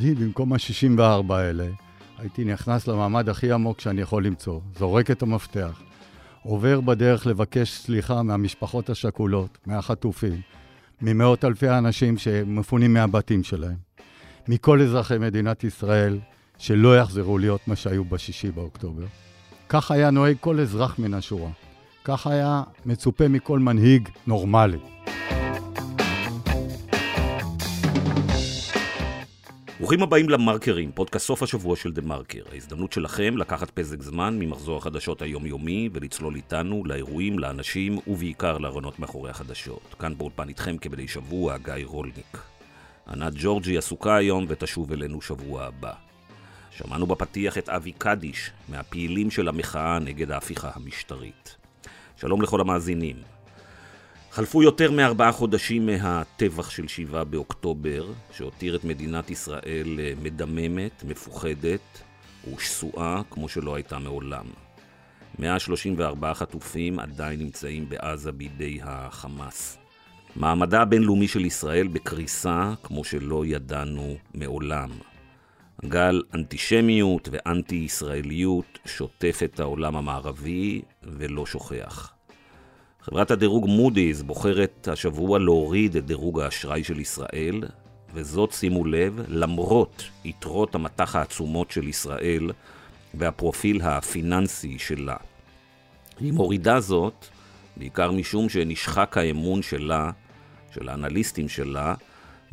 אני, במקום ה-64 האלה, הייתי נכנס למעמד הכי עמוק שאני יכול למצוא, זורק את המפתח, עובר בדרך לבקש סליחה מהמשפחות השכולות, מהחטופים, ממאות אלפי האנשים שמפונים מהבתים שלהם, מכל אזרחי מדינת ישראל, שלא יחזרו להיות מה שהיו בשישי באוקטובר. כך היה נוהג כל אזרח מן השורה. כך היה מצופה מכל מנהיג נורמלי. ברוכים הבאים למרקרים, פודקאסט סוף השבוע של דה מרקר. ההזדמנות שלכם לקחת פסק זמן ממחזור החדשות היומיומי ולצלול איתנו לאירועים, לאנשים ובעיקר לארונות מאחורי החדשות. כאן באולפן איתכם כמדי שבוע, גיא רולניק. ענת ג'ורג'י עסוקה היום ותשוב אלינו שבוע הבא. שמענו בפתיח את אבי קדיש, מהפעילים של המחאה נגד ההפיכה המשטרית. שלום לכל המאזינים. חלפו יותר מארבעה חודשים מהטבח של שבעה באוקטובר, שהותיר את מדינת ישראל אה, מדממת, מפוחדת ושסועה כמו שלא הייתה מעולם. 134 חטופים עדיין נמצאים בעזה בידי החמאס. מעמדה הבינלאומי של ישראל בקריסה כמו שלא ידענו מעולם. גל אנטישמיות ואנטי-ישראליות שוטף את העולם המערבי ולא שוכח. חברת הדירוג מודי'ס בוחרת השבוע להוריד את דירוג האשראי של ישראל, וזאת, שימו לב, למרות יתרות המטח העצומות של ישראל והפרופיל הפיננסי שלה. היא מורידה זאת בעיקר משום שנשחק האמון שלה, של האנליסטים שלה,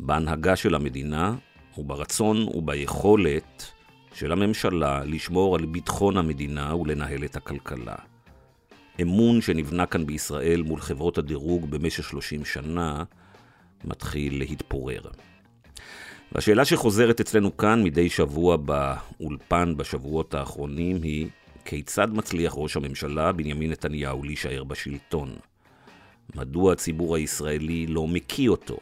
בהנהגה של המדינה וברצון וביכולת של הממשלה לשמור על ביטחון המדינה ולנהל את הכלכלה. אמון שנבנה כאן בישראל מול חברות הדירוג במשך 30 שנה מתחיל להתפורר. והשאלה שחוזרת אצלנו כאן מדי שבוע באולפן בשבועות האחרונים היא כיצד מצליח ראש הממשלה בנימין נתניהו להישאר בשלטון? מדוע הציבור הישראלי לא מקיא אותו?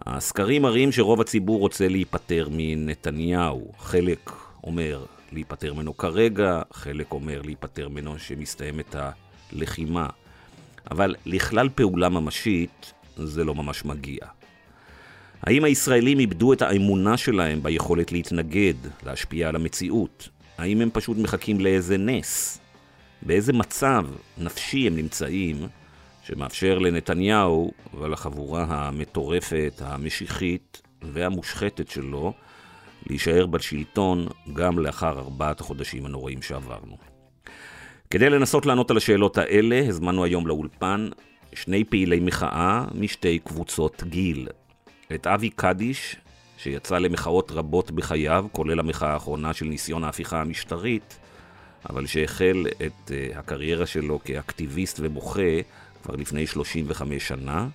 הסקרים מראים שרוב הציבור רוצה להיפטר מנתניהו. חלק אומר להיפטר ממנו כרגע, חלק אומר להיפטר ממנו שמסתיימת הלחימה. אבל לכלל פעולה ממשית זה לא ממש מגיע. האם הישראלים איבדו את האמונה שלהם ביכולת להתנגד, להשפיע על המציאות? האם הם פשוט מחכים לאיזה נס? באיזה מצב נפשי הם נמצאים שמאפשר לנתניהו ולחבורה המטורפת, המשיחית והמושחתת שלו להישאר בשלטון גם לאחר ארבעת החודשים הנוראים שעברנו. כדי לנסות לענות על השאלות האלה, הזמנו היום לאולפן שני פעילי מחאה משתי קבוצות גיל. את אבי קדיש, שיצא למחאות רבות בחייו, כולל המחאה האחרונה של ניסיון ההפיכה המשטרית, אבל שהחל את uh, הקריירה שלו כאקטיביסט ומוחה כבר לפני 35 שנה,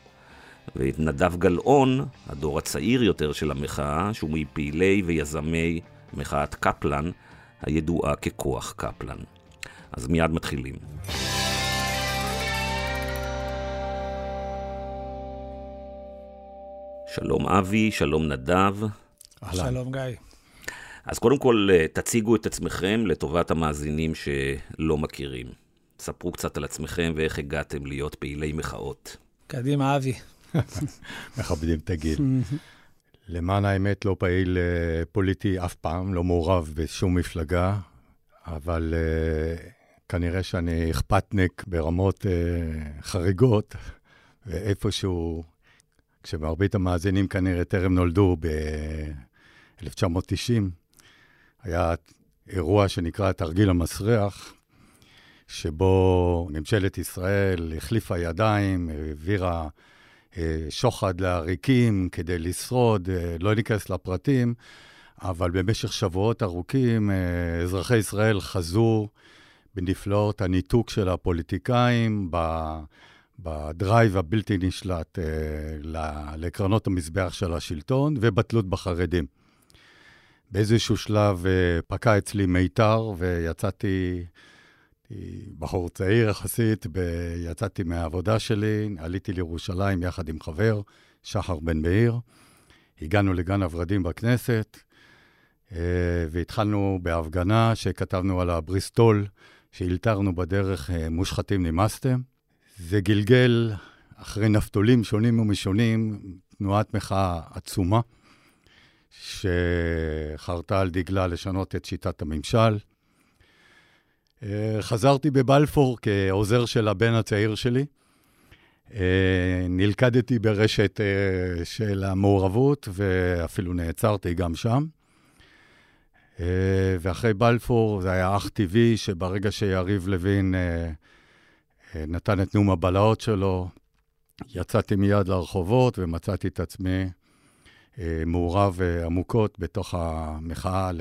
ואת נדב גלאון, הדור הצעיר יותר של המחאה, שהוא מפעילי ויזמי מחאת קפלן, הידועה ככוח קפלן. אז מיד מתחילים. שלום אבי, שלום נדב. שלום גיא. אז קודם כל, אה, תציגו את עצמכם לטובת המאזינים שלא מכירים. ספרו קצת על עצמכם ואיך הגעתם להיות פעילי מחאות. קדימה, אבי. מכבדים את הגיל. למען האמת, לא פעיל uh, פוליטי אף פעם, לא מעורב בשום מפלגה, אבל uh, כנראה שאני אכפתניק ברמות uh, חריגות, ואיפשהו, כשמרבית המאזינים כנראה טרם נולדו ב-1990, היה אירוע שנקרא התרגיל המסריח, שבו ממשלת ישראל החליפה ידיים, העבירה שוחד לעריקים כדי לשרוד, אה, לא ניכנס לפרטים, אבל במשך שבועות ארוכים אה, אזרחי ישראל חזו בנפלאות הניתוק של הפוליטיקאים, בדרייב הבלתי נשלט לקרנות המזבח של השלטון ובתלות בחרדים. באיזשהו שלב פקע אצלי מיתר ויצאתי בחור צעיר יחסית, יצאתי מהעבודה שלי, עליתי לירושלים יחד עם חבר, שחר בן מאיר. הגענו לגן הוורדים בכנסת, אה, והתחלנו בהפגנה שכתבנו על הבריסטול, שהילתרנו בדרך אה, מושחתים נמאסתם. זה גלגל אחרי נפתולים שונים ומשונים, תנועת מחאה עצומה, שחרתה על דגלה לשנות את שיטת הממשל. אה, חזרתי בבלפור כעוזר של הבן הצעיר שלי. אה, נלכדתי ברשת אה, של המעורבות, ואפילו נעצרתי גם שם. ואחרי בלפור זה היה אך טבעי שברגע שיריב לוין נתן את נאום הבלהות שלו, יצאתי מיד לרחובות ומצאתי את עצמי מעורב עמוקות בתוך המחאה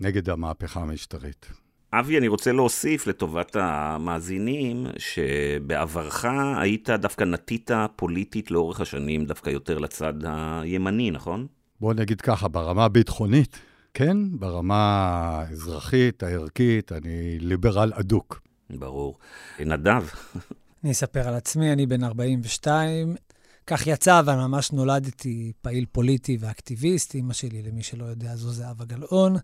נגד המהפכה המשטרית. אבי, אני רוצה להוסיף לטובת המאזינים, שבעברך היית דווקא נטית פוליטית לאורך השנים, דווקא יותר לצד הימני, נכון? בוא נגיד ככה, ברמה הביטחונית, כן, ברמה האזרחית, הערכית, אני ליברל אדוק. ברור. נדב. אני אספר על עצמי, אני בן 42. כך יצא, אבל ממש נולדתי פעיל פוליטי ואקטיביסט. אמא שלי, למי שלא יודע, זו זהבה גלאון.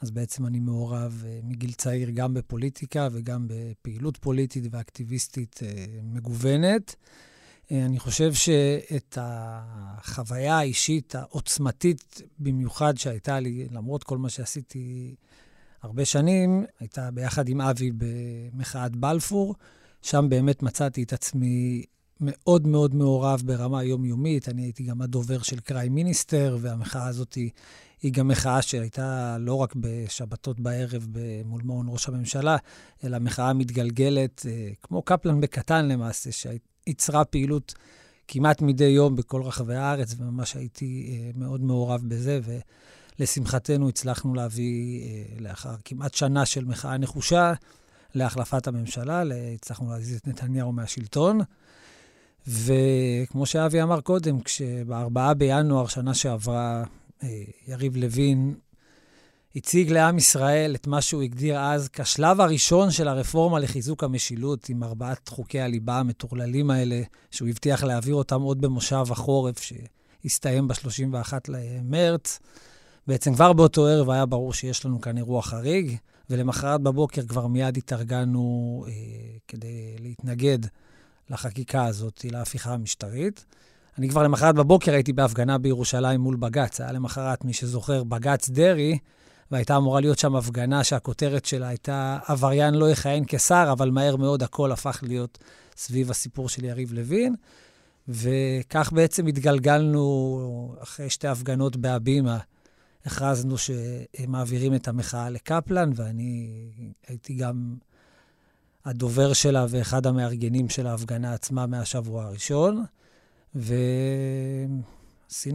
אז בעצם אני מעורב uh, מגיל צעיר גם בפוליטיקה וגם בפעילות פוליטית ואקטיביסטית uh, מגוונת. Uh, אני חושב שאת החוויה האישית העוצמתית במיוחד שהייתה לי, למרות כל מה שעשיתי הרבה שנים, הייתה ביחד עם אבי במחאת בלפור. שם באמת מצאתי את עצמי מאוד מאוד מעורב ברמה יומיומית. אני הייתי גם הדובר של קריי מיניסטר, והמחאה הזאת היא גם מחאה שהייתה לא רק בשבתות בערב מול מעון ראש הממשלה, אלא מחאה מתגלגלת, אה, כמו קפלן בקטן למעשה, שיצרה פעילות כמעט מדי יום בכל רחבי הארץ, וממש הייתי אה, מאוד מעורב בזה, ולשמחתנו הצלחנו להביא, אה, לאחר כמעט שנה של מחאה נחושה, להחלפת הממשלה, הצלחנו להזיז את נתניהו מהשלטון. וכמו שאבי אמר קודם, כשב-4 בינואר שנה שעברה אה, יריב לוין הציג לעם ישראל את מה שהוא הגדיר אז כשלב הראשון של הרפורמה לחיזוק המשילות, עם ארבעת חוקי הליבה המטורללים האלה, שהוא הבטיח להעביר אותם עוד במושב החורף, שהסתיים ב-31 למרץ. בעצם כבר באותו ערב היה ברור שיש לנו כאן אירוע חריג, ולמחרת בבוקר כבר מיד התארגנו אה, כדי להתנגד לחקיקה הזאת, להפיכה המשטרית. אני כבר למחרת בבוקר הייתי בהפגנה בירושלים מול בג"ץ. היה למחרת, מי שזוכר, בג"ץ דרעי, והייתה אמורה להיות שם הפגנה שהכותרת שלה הייתה עבריין לא יכהן כשר, אבל מהר מאוד הכל הפך להיות סביב הסיפור של יריב לוין. וכך בעצם התגלגלנו, אחרי שתי הפגנות בהבימה, הכרזנו שמעבירים את המחאה לקפלן, ואני הייתי גם הדובר שלה ואחד המארגנים של ההפגנה עצמה מהשבוע הראשון. ועשינו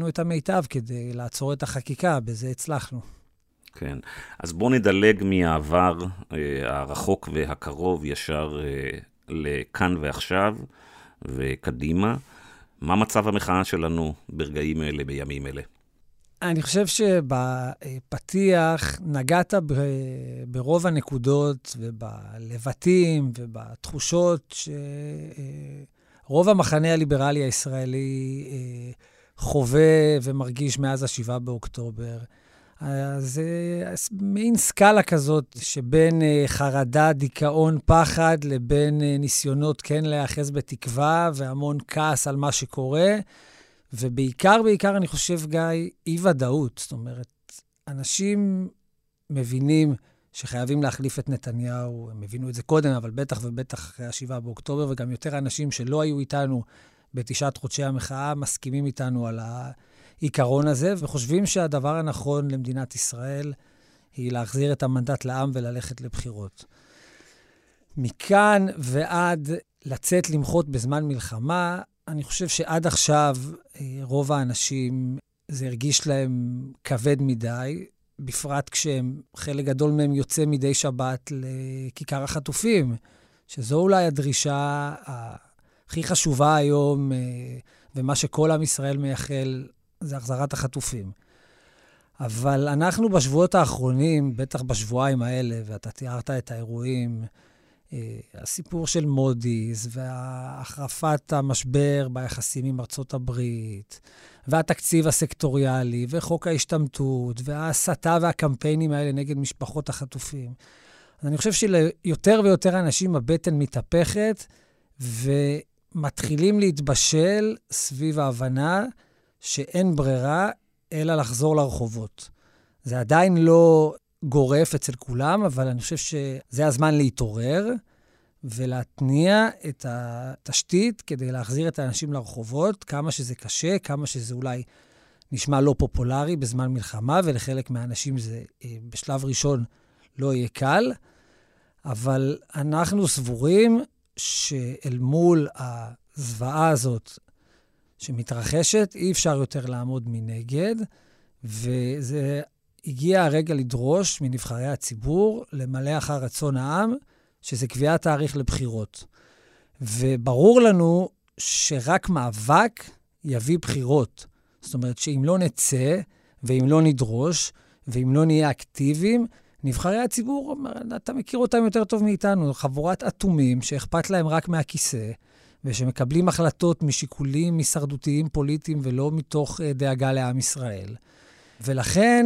את המיטב כדי לעצור את החקיקה, בזה הצלחנו. כן, אז בואו נדלג מהעבר אה, הרחוק והקרוב ישר אה, לכאן ועכשיו וקדימה. מה מצב המחאה שלנו ברגעים אלה, בימים אלה? אני חושב שבפתיח נגעת ברוב הנקודות ובלבטים ובתחושות ש... אה, המחנה הליברלי הישראלי אה, חווה ומרגיש מאז ה-7 באוקטובר. זה מין סקאלה כזאת שבין אה, חרדה, דיכאון, פחד, לבין אה, ניסיונות כן להיאחז בתקווה והמון כעס על מה שקורה. ובעיקר, בעיקר, אני חושב, גיא, אי-ודאות. זאת אומרת, אנשים מבינים שחייבים להחליף את נתניהו. הם הבינו את זה קודם, אבל בטח ובטח אחרי ה-7 באוקטובר, וגם יותר אנשים שלא היו איתנו בתשעת חודשי המחאה, מסכימים איתנו על העיקרון הזה, וחושבים שהדבר הנכון למדינת ישראל היא להחזיר את המנדט לעם וללכת לבחירות. מכאן ועד לצאת למחות בזמן מלחמה, אני חושב שעד עכשיו אה, רוב האנשים, זה הרגיש להם כבד מדי, בפרט כשהם, חלק גדול מהם יוצא מדי שבת לכיכר החטופים, שזו אולי הדרישה הכי חשובה היום, אה, ומה שכל עם ישראל מייחל, זה החזרת החטופים. אבל אנחנו בשבועות האחרונים, בטח בשבועיים האלה, ואתה תיארת את האירועים, הסיפור של מודי'ס והחרפת המשבר ביחסים עם ארצות הברית, והתקציב הסקטוריאלי, וחוק ההשתמטות, וההסתה והקמפיינים האלה נגד משפחות החטופים. אז אני חושב שליותר ויותר אנשים הבטן מתהפכת, ומתחילים להתבשל סביב ההבנה שאין ברירה, אלא לחזור לרחובות. זה עדיין לא גורף אצל כולם, אבל אני חושב שזה הזמן להתעורר ולהתניע את התשתית כדי להחזיר את האנשים לרחובות, כמה שזה קשה, כמה שזה אולי נשמע לא פופולרי בזמן מלחמה, ולחלק מהאנשים זה אה, בשלב ראשון לא יהיה קל, אבל אנחנו סבורים שאל מול הזוועה הזאת שמתרחשת, אי אפשר יותר לעמוד מנגד, וזה הגיע הרגע לדרוש מנבחרי הציבור למלא אחר רצון העם, שזה קביעת תאריך לבחירות. וברור לנו שרק מאבק יביא בחירות. זאת אומרת שאם לא נצא, ואם לא נדרוש, ואם לא נהיה אקטיביים, נבחרי הציבור, אתה מכיר אותם יותר טוב מאיתנו, חבורת אטומים שאכפת להם רק מהכיסא, ושמקבלים החלטות משיקולים הישרדותיים פוליטיים ולא מתוך אה, דאגה לעם ישראל. ולכן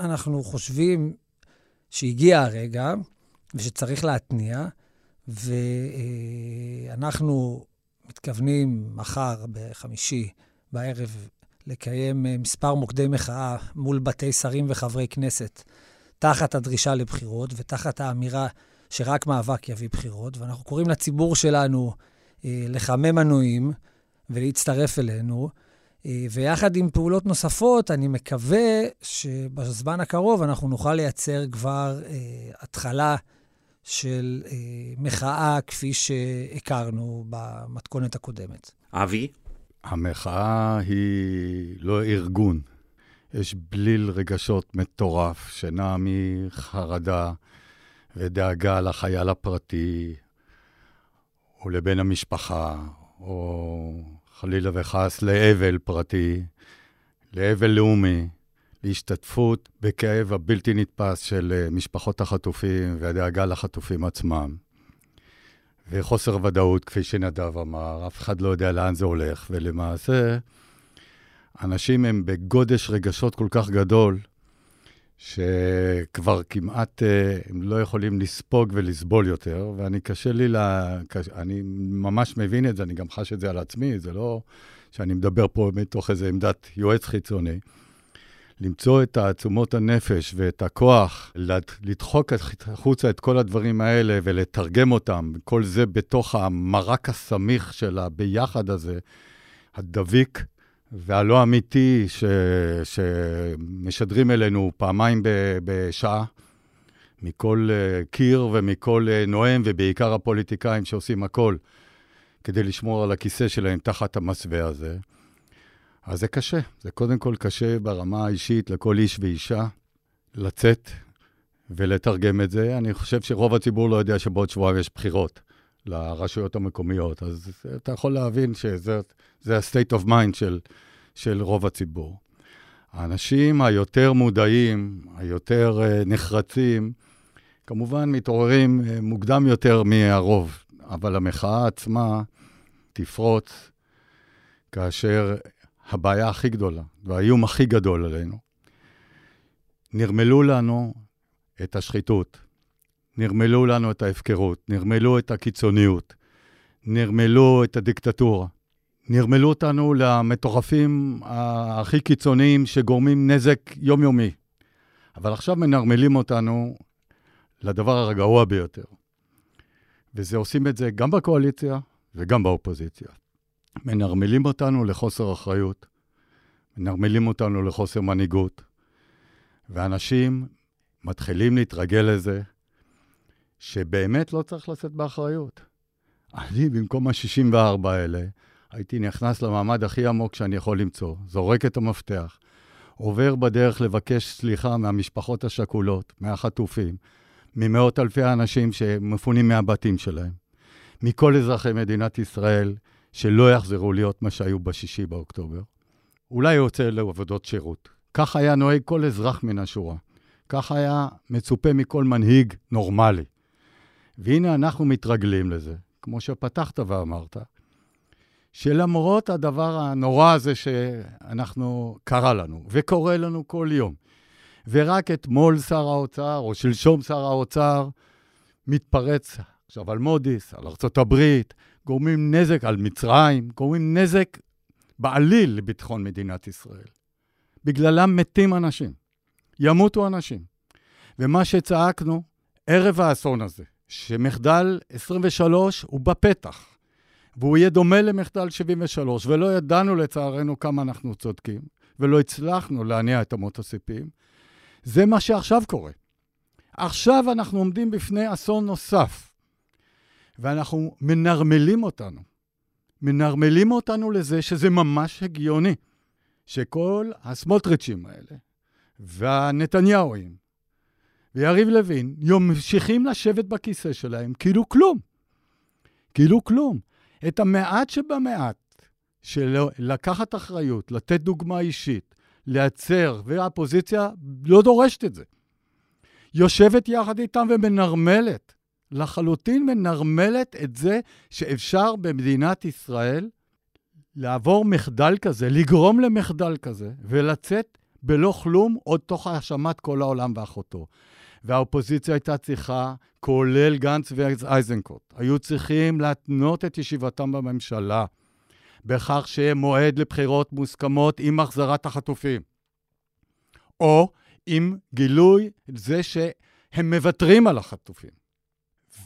אנחנו חושבים שהגיע הרגע ושצריך להתניע, ואנחנו מתכוונים מחר, בחמישי, בערב, לקיים אה, מספר מוקדי מחאה מול בתי שרים וחברי כנסת, תחת הדרישה לבחירות ותחת האמירה שרק מאבק יביא בחירות, ואנחנו קוראים לציבור שלנו אה, לחמם מנועים ולהצטרף אלינו. אה, ויחד עם פעולות נוספות, אני מקווה שבזמן הקרוב אנחנו נוכל לייצר כבר אה, התחלה של אה, מחאה כפי שהכרנו במתכונת הקודמת. אבי? המחאה היא לא ארגון. יש בליל רגשות מטורף שנע מחרדה ודאגה לחייל הפרטי, או לבן המשפחה, או חלילה וחס לאבל פרטי, לאבל לאומי, להשתתפות בכאב הבלתי נתפס של אה, משפחות החטופים והדאגה לחטופים עצמם. וחוסר ודאות, כפי שנדב אמר, אף אחד לא יודע לאן זה הולך, ולמעשה, אנשים הם בגודש רגשות כל כך גדול, שכבר כמעט אה, הם לא יכולים לספוג ולסבול יותר, ואני קשה לי, לה, קש, אני ממש מבין את זה, אני גם חש את זה על עצמי, זה לא שאני מדבר פה מתוך איזו עמדת יועץ חיצוני. למצוא את תעצומות הנפש ואת הכוח, לדחוק החוצה את כל הדברים האלה ולתרגם אותם, כל זה בתוך המרק הסמיך של הביחד הזה, הדביק והלא אמיתי ש, שמשדרים אלינו פעמיים ב, בשעה, מכל uh, קיר ומכל uh, נואם, ובעיקר הפוליטיקאים שעושים הכל כדי לשמור על הכיסא שלהם תחת המסווה הזה. אז זה קשה. זה קודם כל קשה ברמה האישית לכל איש ואישה לצאת ולתרגם את זה. אני חושב שרוב הציבור לא יודע שבעוד שבועיים יש בחירות לרשויות המקומיות, אז אתה יכול להבין שזה ה-state of mind של, של רוב הציבור. האנשים היותר מודעים, היותר uh, נחרצים, כמובן מתעוררים uh, מוקדם יותר מהרוב, אבל המחאה עצמה תפרוץ כאשר הבעיה הכי גדולה והאיום הכי גדול עלינו. נרמלו לנו את השחיתות, נרמלו לנו את ההפקרות, נרמלו את הקיצוניות, נרמלו את הדיקטטורה, נרמלו אותנו למטורפים הכי קיצוניים שגורמים נזק יומיומי. אבל עכשיו מנרמלים אותנו לדבר הגרוע ביותר. וזה עושים את זה גם בקואליציה וגם באופוזיציה. מנרמלים אותנו לחוסר אחריות, מנרמלים אותנו לחוסר מנהיגות, ואנשים מתחילים להתרגל לזה שבאמת לא צריך לשאת באחריות. אני, במקום ה-64 האלה, הייתי נכנס למעמד הכי עמוק שאני יכול למצוא, זורק את המפתח, עובר בדרך לבקש סליחה מהמשפחות השכולות, מהחטופים, ממאות אלפי האנשים שמפונים מהבתים שלהם, מכל אזרחי מדינת ישראל, שלא יחזרו להיות מה שהיו בשישי באוקטובר. אולי יוצא לעבודות שירות. כך היה נוהג כל אזרח מן השורה. כך היה מצופה מכל מנהיג נורמלי. והנה אנחנו מתרגלים לזה, כמו שפתחת ואמרת, שלמרות הדבר הנורא הזה שאנחנו, קרה לנו, וקורה לנו כל יום, ורק אתמול שר האוצר, או שלשום שר האוצר, מתפרץ עכשיו על מודי'ס, על ארצות הברית, גורמים נזק על מצרים, גורמים נזק בעליל לביטחון מדינת ישראל. בגללם מתים אנשים, ימותו אנשים. ומה שצעקנו ערב האסון הזה, שמחדל 23 הוא בפתח, והוא יהיה דומה למחדל 73, ולא ידענו לצערנו כמה אנחנו צודקים, ולא הצלחנו להניע את אמות הסיפים, זה מה שעכשיו קורה. עכשיו אנחנו עומדים בפני אסון נוסף, ואנחנו מנרמלים אותנו. מנרמלים אותנו לזה שזה ממש הגיוני, שכל הסמוטריצ'ים האלה, והנתניהואים, ויריב לוין, ממשיכים לשבת בכיסא שלהם כאילו כלום. כאילו כלום. את המעט שבמעט של לקחת אחריות, לתת דוגמה אישית, לייצר, והאופוזיציה לא דורשת את זה. יושבת יחד איתם ומנרמלת, לחלוטין מנרמלת את זה שאפשר במדינת ישראל לעבור מחדל כזה, לגרום למחדל כזה, ולצאת בלא כלום, עוד תוך האשמת כל העולם ואחותו. והאופוזיציה הייתה צריכה, כולל גנץ ואייזנקוט, היו צריכים להתנות את ישיבתם בממשלה בכך שיהיה מועד לבחירות מוסכמות עם החזרת החטופים. או עם גילוי זה שהם מוותרים על החטופים.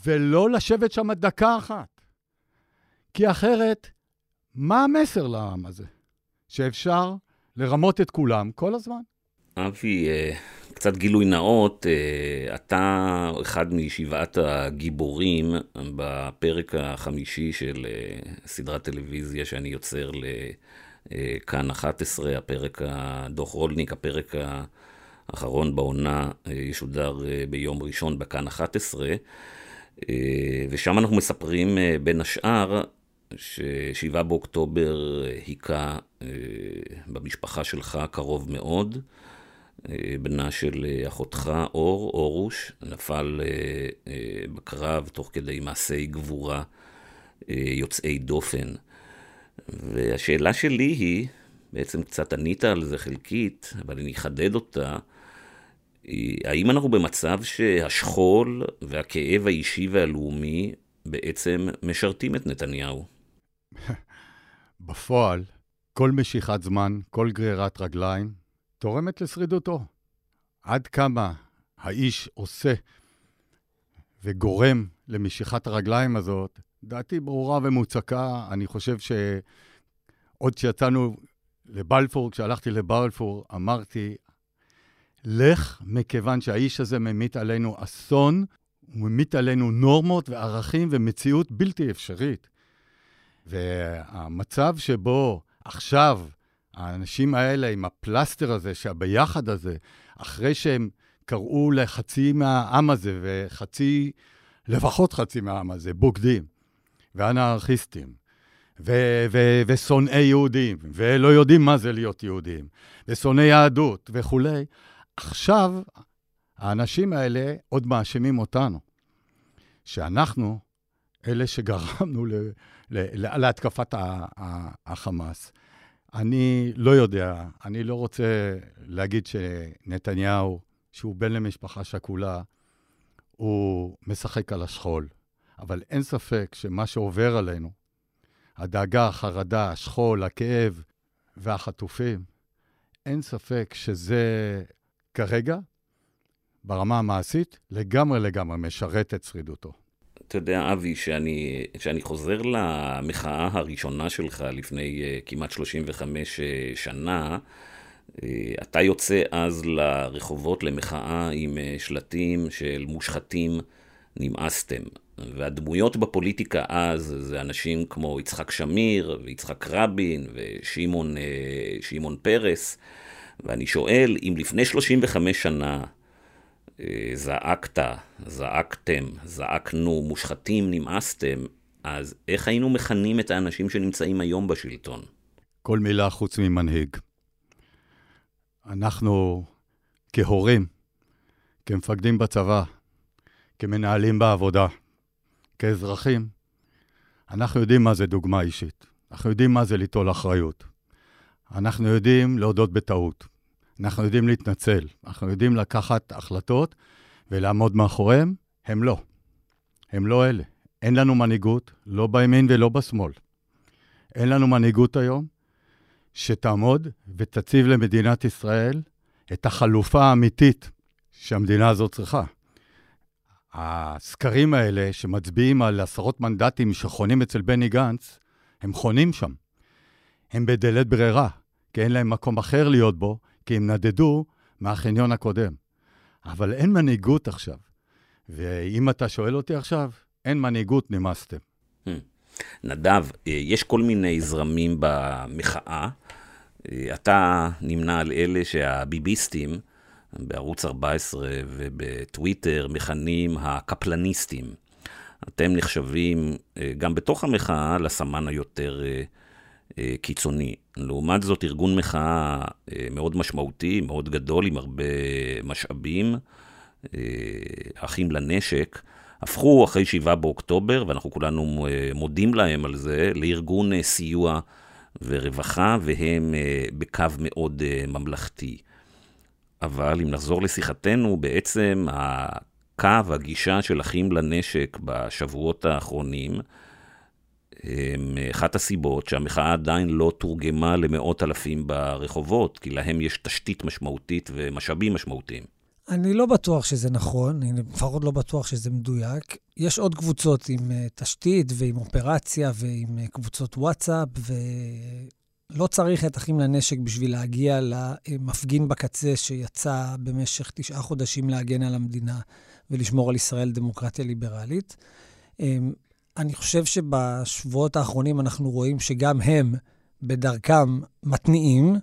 ולא לשבת שם דקה אחת. כי אחרת, מה המסר לעם הזה? שאפשר לרמות את כולם כל הזמן. אבי, אה, קצת גילוי נאות, אה, אתה אחד משבעת הגיבורים בפרק החמישי של אה, סדרת טלוויזיה שאני יוצר לכאן 11, הפרק הדוח רולניק, הפרק האחרון בעונה ישודר ביום ראשון בכאן 11, ושם אנחנו מספרים בין השאר ששבעה באוקטובר היכה במשפחה שלך קרוב מאוד. אה, בנה של אה, אחותך, אור, אורוש, נפל אה, בקרב תוך כדי מעשי גבורה יוצאי דופן. והשאלה שלי היא, בעצם קצת ענית על זה חלקית, אבל אני אחדד אותה, האם אנחנו במצב שהשכול והכאב האישי והלאומי בעצם משרתים את נתניהו? בפועל, כל משיכת זמן, כל גרירת רגליים, תורמת לשרידותו. עד כמה האיש עושה וגורם למשיכת הרגליים הזאת, דעתי ברורה ומוצקה. אני חושב שעוד כשיצאנו לבלפור, כשהלכתי לבלפור, אמרתי, לך מכיוון שהאיש הזה ממית עלינו אסון, הוא ממית עלינו נורמות וערכים ומציאות בלתי אפשרית. והמצב שבו עכשיו האנשים האלה עם הפלסטר הזה, שהביחד הזה, אחרי שהם קראו לחצי מהעם הזה, וחצי, לפחות חצי מהעם הזה, בוגדים, ואנרכיסטים, ושונאי יהודים, ולא יודעים מה זה להיות יהודים, ושונאי יהדות וכולי, עכשיו האנשים האלה עוד מאשימים אותנו, שאנחנו אלה שגרמנו להתקפת החמאס. אני לא יודע, אני לא רוצה להגיד שנתניהו, שהוא בן למשפחה שכולה, הוא משחק על השכול. אבל אין ספק שמה שעובר עלינו, הדאגה, החרדה, השכול, הכאב והחטופים, אין ספק שזה כרגע, ברמה המעשית, לגמרי לגמרי משרת את שרידותו. אתה יודע, אבי, שאני, שאני חוזר למחאה הראשונה שלך לפני uh, כמעט 35 uh, אה, שנה, uh, אתה יוצא אז לרחובות למחאה עם uh, שלטים של מושחתים, נמאסתם. והדמויות בפוליטיקה אז זה אנשים כמו יצחק שמיר ויצחק רבין ושמעון uh, פרס. ואני שואל, אם לפני 35 שנה זעקת, זעקתם, זעקנו, מושחתים, נמאסתם, אז איך היינו מכנים את האנשים שנמצאים היום בשלטון? כל מילה חוץ ממנהיג. אנחנו כהורים, כמפקדים בצבא, כמנהלים בעבודה, כאזרחים, אנחנו יודעים מה זה דוגמה אישית. אנחנו יודעים מה זה ליטול אחריות. אנחנו יודעים להודות בטעות. אנחנו יודעים להתנצל, אנחנו יודעים לקחת החלטות ולעמוד מאחוריהן, הם לא. הם לא אלה. אין לנו מנהיגות, לא בימין ולא בשמאל. אין לנו מנהיגות היום שתעמוד ותציב למדינת ישראל את החלופה האמיתית שהמדינה הזאת צריכה. הסקרים האלה שמצביעים על עשרות מנדטים שחונים אצל בני גנץ, הם חונים שם. הם בדלת ברירה, כי אין להם מקום אחר להיות בו, כי הם נדדו מהחניון הקודם. אבל אין מנהיגות עכשיו. ואם אתה שואל אותי עכשיו, אין מנהיגות, נמאסתם. Hmm. נדב, אה, יש כל מיני זרמים במחאה. אה, אתה נמנה על אלה שהביביסטים בערוץ 14 ובטוויטר מכנים הקפלניסטים. אתם נחשבים אה, גם בתוך המחאה לסמן היותר קיצוני. לעומת זאת, ארגון מחאה מאוד משמעותי, מאוד גדול, עם הרבה משאבים, אחים לנשק, הפכו אחרי 7 באוקטובר, ואנחנו כולנו אה, מודים להם על זה, לארגון אה, סיוע ורווחה, והם אה, בקו מאוד ממלכתי. אבל אם נחזור לשיחתנו, בעצם הקו, הגישה של אחים לנשק בשבועות האחרונים, אחת הסיבות שהמחאה עדיין לא תורגמה למאות אלפים ברחובות, כי להם יש תשתית משמעותית ומשאבים משמעותיים. אני לא בטוח שזה נכון, אני לפחות לא בטוח שזה מדויק. יש עוד קבוצות עם uh, תשתית ועם אופרציה ועם uh, קבוצות וואטסאפ, ולא צריך את אחים לנשק בשביל להגיע למפגין בקצה שיצא במשך תשעה חודשים להגן על המדינה ולשמור על ישראל דמוקרטיה ליברלית. אני חושב שבשבועות האחרונים אנחנו רואים שגם הם בדרכם מתניעים.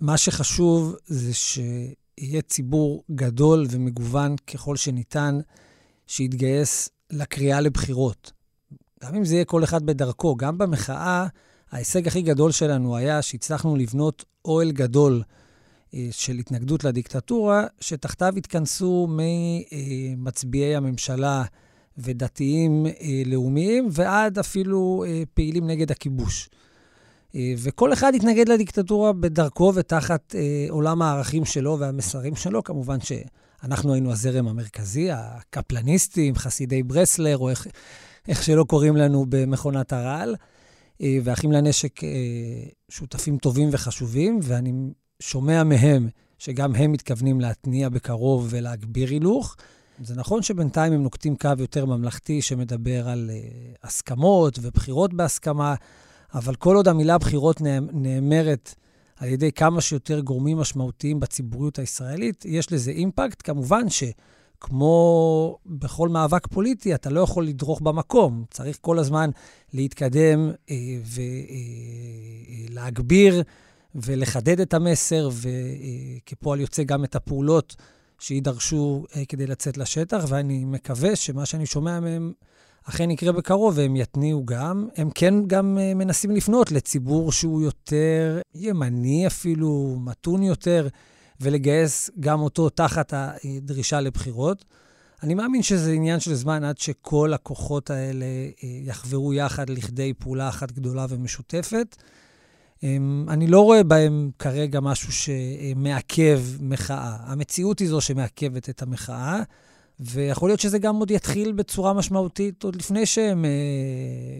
מה שחשוב זה ש... יהיה ציבור גדול ומגוון ככל שניתן, שיתגייס לקריאה לבחירות. גם אם זה יהיה כל אחד בדרכו, גם במחאה, ההישג הכי גדול שלנו היה שהצלחנו לבנות אוהל גדול אה, של התנגדות לדיקטטורה, שתחתיו התכנסו ממצביעי הממשלה ודתיים אה, לאומיים, ועד אפילו אה, פעילים נגד הכיבוש. אה, וכל אחד התנגד לדיקטטורה בדרכו ותחת אה, עולם הערכים שלו והמסרים שלו. כמובן שאנחנו היינו הזרם המרכזי, הקפלניסטים, חסידי ברסלר, או איך, איך שלא קוראים לנו במכונת הרעל. אה, ואחים לנשק אה, שותפים טובים וחשובים, ואני שומע מהם שגם הם מתכוונים להתניע בקרוב ולהגביר הילוך. זה נכון שבינתיים הם נוקטים קו יותר ממלכתי שמדבר על אה, הסכמות ובחירות בהסכמה, אבל כל עוד המילה בחירות נאמרת על ידי כמה שיותר גורמים משמעותיים בציבוריות הישראלית, יש לזה אימפקט. כמובן שכמו בכל מאבק פוליטי, אתה לא יכול לדרוך במקום. צריך כל הזמן להתקדם אה, ולהגביר אה, ולחדד את המסר, וכפועל יוצא גם את הפעולות שיידרשו אה, כדי לצאת לשטח, ואני מקווה שמה שאני שומע מהם אכן יקרה בקרוב, והם יתניעו גם. הם כן גם uh, מנסים לפנות לציבור שהוא יותר ימני אפילו, מתון יותר, ולגייס גם אותו תחת הדרישה לבחירות. אני מאמין שזה עניין של זמן עד שכל הכוחות האלה uh, יחברו יחד לכדי פעולה אחת גדולה ומשותפת. Um, אני לא רואה בהם כרגע משהו שמעכב מחאה. המציאות היא זו שמעכבת את המחאה. ויכול להיות שזה גם עוד יתחיל בצורה משמעותית עוד לפני שהם אה,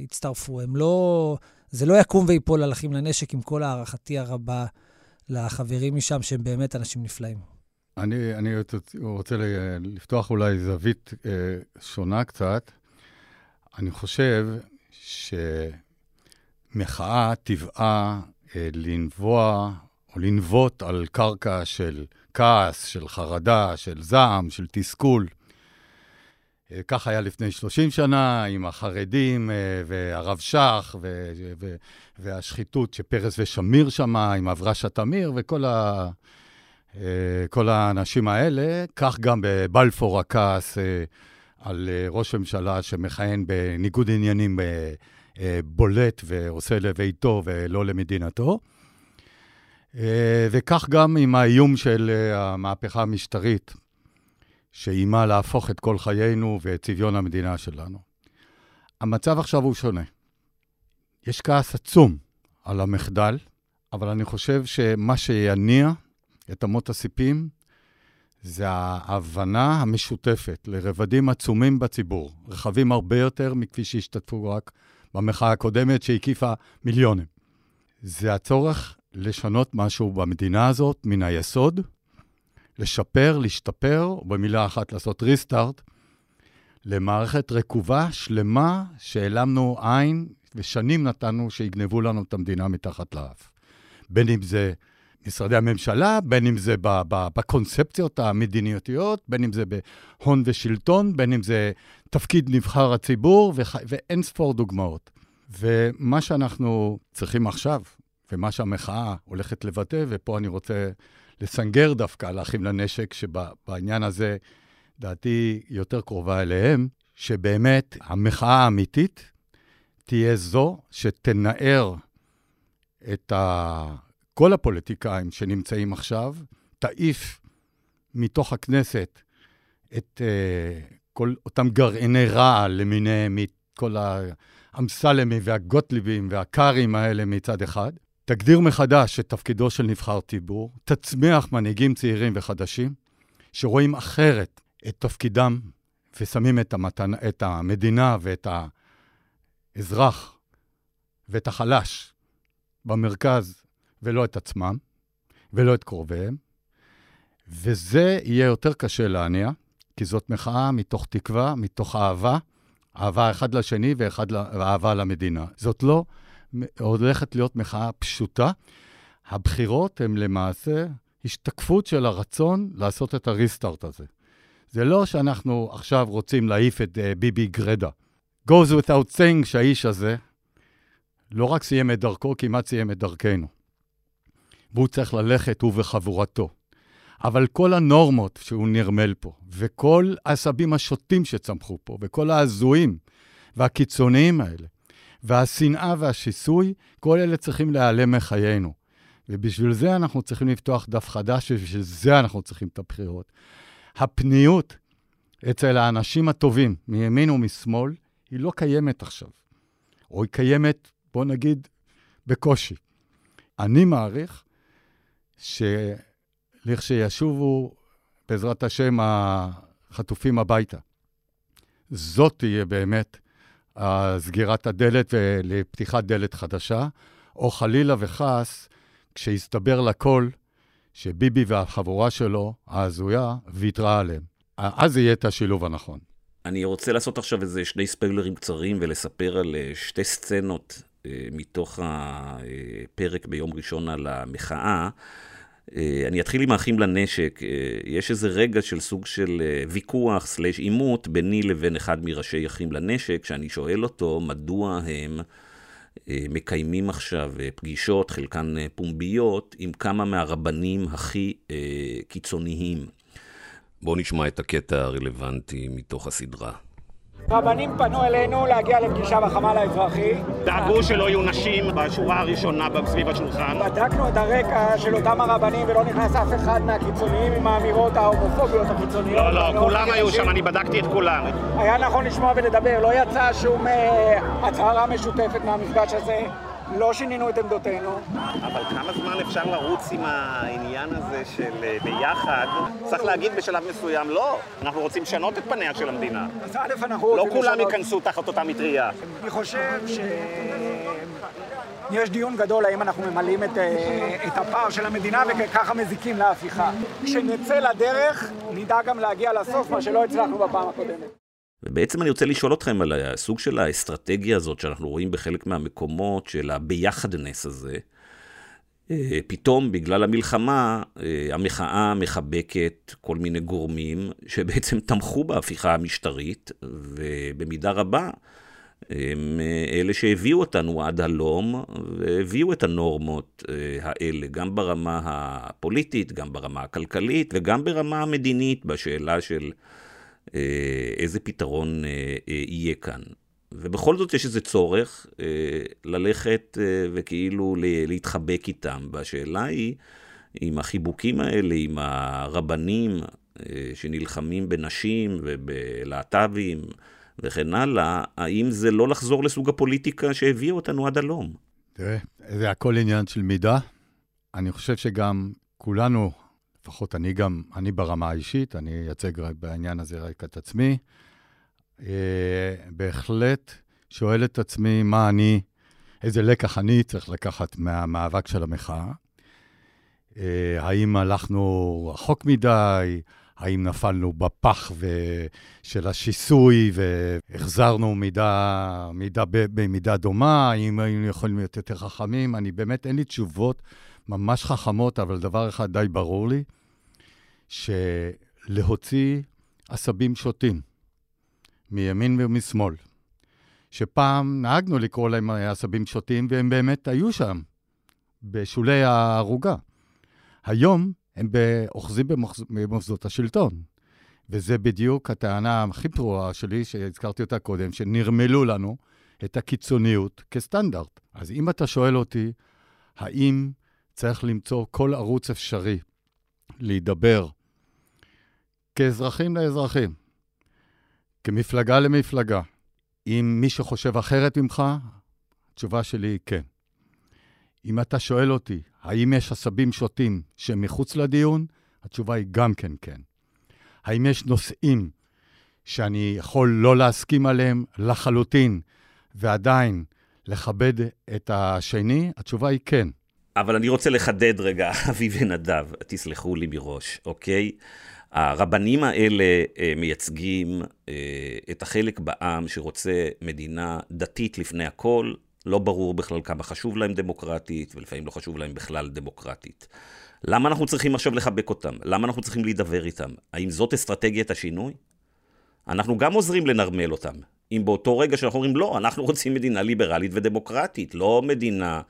יצטרפו. הם לא... זה לא יקום ויפול על אחים לנשק, עם כל הערכתי הרבה לחברים משם, שהם באמת אנשים נפלאים. אני, אני רוצה לפתוח אולי זווית אה, שונה קצת. אני חושב שמחאה טבעה אה, לנבוע או לנבוט על קרקע של כעס, של חרדה, של זעם, של תסכול. אה, כך היה לפני 30 שנה עם החרדים אה, והרב שך והשחיתות שפרס ושמיר שמה, עם אברשה תמיר וכל ה... אה, כל האנשים האלה. כך גם בבלפור הכעס על ראש ממשלה שמכהן בניגוד עניינים בולט ועושה לביתו ולא למדינתו. וכך גם עם האיום של המהפכה המשטרית שאיימה להפוך את כל חיינו ואת צביון המדינה שלנו. המצב עכשיו הוא שונה. יש כעס עצום על המחדל, אבל אני חושב שמה שיניע את אמות הסיפים זה ההבנה המשותפת לרבדים עצומים בציבור, רחבים הרבה יותר מכפי שהשתתפו רק במחאה הקודמת שהקיפה מיליונים. זה הצורך לשנות משהו במדינה הזאת מן היסוד, לשפר, להשתפר, או במילה אחת לעשות ריסטארט, למערכת רקובה, שלמה, שהעלמנו עין ושנים נתנו שיגנבו לנו את המדינה מתחת לאף. בין אם זה משרדי הממשלה, בין אם זה בקונספציות המדיניותיות, בין אם זה בהון ושלטון, בין אם זה תפקיד נבחר הציבור, ואין ספור דוגמאות. ומה שאנחנו צריכים עכשיו, ומה שהמחאה הולכת לבטא, ופה אני רוצה לסנגר דווקא על האחים לנשק, שבעניין הזה דעתי יותר קרובה אליהם, שבאמת המחאה האמיתית תהיה זו שתנער את ה... כל הפוליטיקאים שנמצאים עכשיו, תעיף מתוך הכנסת את uh, כל אותם גרעיני רעל למיניהם, כל האמסלמים והגוטליבים והקארים האלה מצד אחד, תגדיר מחדש את תפקידו של נבחר ציבור, תצמיח מנהיגים צעירים וחדשים, שרואים אחרת את תפקידם ושמים את, המתנה, את המדינה ואת האזרח ואת החלש במרכז ולא את עצמם ולא את קרוביהם, וזה יהיה יותר קשה להניע, כי זאת מחאה מתוך תקווה, מתוך אהבה, אהבה אחד לשני ואהבה למדינה. זאת לא הולכת להיות מחאה פשוטה. הבחירות הן למעשה השתקפות של הרצון לעשות את הריסטארט הזה. זה לא שאנחנו עכשיו רוצים להעיף את uh, ביבי גרדה. goes without saying שהאיש הזה לא רק סיים את דרכו, כמעט סיים את דרכנו. והוא צריך ללכת, הוא וחבורתו. אבל כל הנורמות שהוא נרמל פה, וכל העשבים השוטים שצמחו פה, וכל ההזויים והקיצוניים האלה, והשנאה והשיסוי, כל אלה צריכים להיעלם מחיינו. ובשביל זה אנחנו צריכים לפתוח דף חדש, ובשביל זה אנחנו צריכים את הבחירות. הפניות אצל האנשים הטובים, מימין ומשמאל, היא לא קיימת עכשיו. או היא קיימת, בוא נגיד, בקושי. אני מעריך שלכשישובו, בעזרת השם, החטופים הביתה, זאת תהיה באמת סגירת הדלת לפתיחת דלת חדשה, או חלילה וחס, כשיסתבר לכל שביבי והחבורה שלו, ההזויה, ויתרה עליהם. אז יהיה את השילוב הנכון. אני רוצה לעשות עכשיו איזה שני ספיילרים קצרים ולספר על אה, שתי סצנות אה, מתוך הפרק ביום ראשון על המחאה. אה, אני אתחיל עם האחים לנשק. יש איזה רגע של סוג של ויכוח סלש עימות ביני לבין אחד מראשי אחים לנשק, שאני שואל אותו מדוע הם מקיימים עכשיו פגישות, חלקן פומביות, עם כמה מהרבנים הכי קיצוניים. בואו נשמע את הקטע הרלוונטי מתוך הסדרה. רבנים פנו אלינו להגיע לפגישה בחמ"ל האזרחי. דאגו שלא יהיו נשים בשורה הראשונה סביב השולחן. בדקנו את הרקע של אותם הרבנים ולא נכנס אף אחד מהקיצוניים עם האמירות ההומופוביות הקיצוניות. לא, לא, כולם היו שם, אני בדקתי את כולם. היה נכון לשמוע ולדבר, לא יצאה שום אה, הצהרה משותפת מהמפגש הזה. לא שינינו את עמדותינו. אבל כמה זמן אפשר לרוץ עם העניין הזה של אה, ביחד? צריך להגיד בשלב מסוים, לא, אנחנו רוצים לשנות את פניה של המדינה. אז א', אנחנו לא רוצים לשנות... לא כולם ייכנסו תחת אותה מטריה. אני חושב ש... יש דיון גדול האם אנחנו ממלאים את, אה, את הפער של המדינה וככה מזיקים להפיכה. כשנצא לדרך, נדע גם להגיע לסוף, מה שלא הצלחנו בפעם הקודמת. ובעצם אני רוצה לשאול אתכם על הסוג של האסטרטגיה הזאת שאנחנו רואים בחלק מהמקומות, של הביחדנס הזה. אה, פתאום, בגלל המלחמה, אה, המחאה מחבקת כל מיני גורמים שבעצם תמכו בהפיכה המשטרית, ובמידה רבה הם אה, אלה שהביאו אותנו עד הלום, והביאו את הנורמות האלה, גם ברמה הפוליטית, גם ברמה הכלכלית, וגם ברמה המדינית, בשאלה של איזה פתרון אה, אה, יהיה כאן. ובכל זאת יש איזה צורך ללכת וכאילו להתחבק איתם. והשאלה היא, עם החיבוקים האלה, עם הרבנים שנלחמים בנשים ובלהט"בים וכן הלאה, האם זה לא לחזור לסוג הפוליטיקה שהביאה אותנו עד הלום? תראה, זה הכל עניין של מידה. אני חושב שגם כולנו לפחות אני גם, אני ברמה האישית, אני אייצג בעניין הזה רק את עצמי. אה, בהחלט שואל את עצמי מה אני, איזה לקח אני צריך לקחת מהמאבק של המחאה. אה, האם הלכנו רחוק מדי, האם נפלנו בפח ו... של השיסוי והחזרנו מידה, מידה במידה דומה, האם היינו יכולים להיות יותר חכמים. אני באמת, אין לי תשובות ממש חכמות, אבל דבר אחד די ברור לי, שלהוציא עשבים שוטים מימין ומשמאל, שפעם נהגנו לקרוא להם עשבים שוטים, והם באמת היו שם, בשולי הערוגה. היום הם אוחזים במוסדות השלטון. וזה בדיוק הטענה הכי פרועה שלי, שהזכרתי אותה קודם, שנרמלו לנו את הקיצוניות כסטנדרט. אז אם אתה שואל אותי, האם צריך למצוא כל ערוץ אפשרי להידבר כאזרחים לאזרחים, כמפלגה למפלגה, עם מי שחושב אחרת ממך, התשובה שלי היא כן. אם אתה שואל אותי, האם יש עשבים שוטים שמחוץ לדיון, התשובה היא גם כן כן. האם יש נושאים שאני יכול לא להסכים עליהם לחלוטין, ועדיין לכבד את השני? התשובה היא כן. אבל אני רוצה לחדד רגע, אבי ונדב, תסלחו לי מראש, אוקיי? הרבנים האלה אה, מייצגים אה, את החלק בעם שרוצה מדינה דתית לפני הכל, לא ברור בכלל כמה חשוב להם דמוקרטית, ולפעמים לא חשוב להם בכלל דמוקרטית. למה אנחנו צריכים עכשיו לחבק אותם? למה אנחנו צריכים להידבר איתם? האם זאת אסטרטגיית השינוי? אנחנו גם עוזרים לנרמל אותם. אם באותו רגע שאנחנו אומרים, לא, אנחנו רוצים מדינה ליברלית ודמוקרטית, לא מדינה